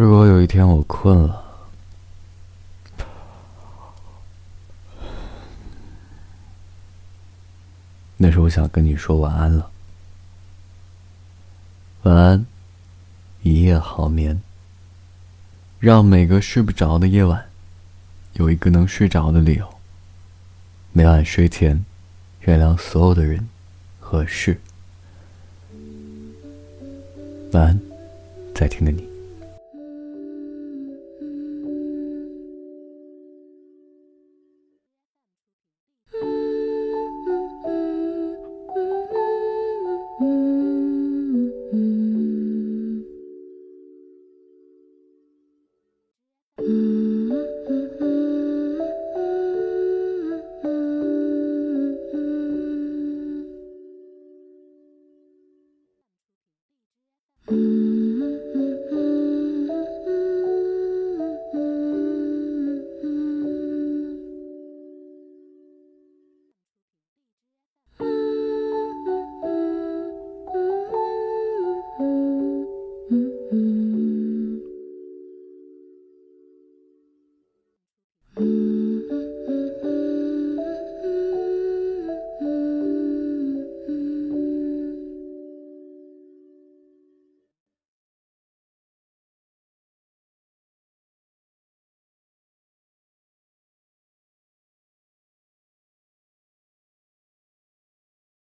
如果有一天我困了，那时我想跟你说晚安了。晚安，一夜好眠。让每个睡不着的夜晚，有一个能睡着的理由。每晚睡前，原谅所有的人和事。晚安，在听的你。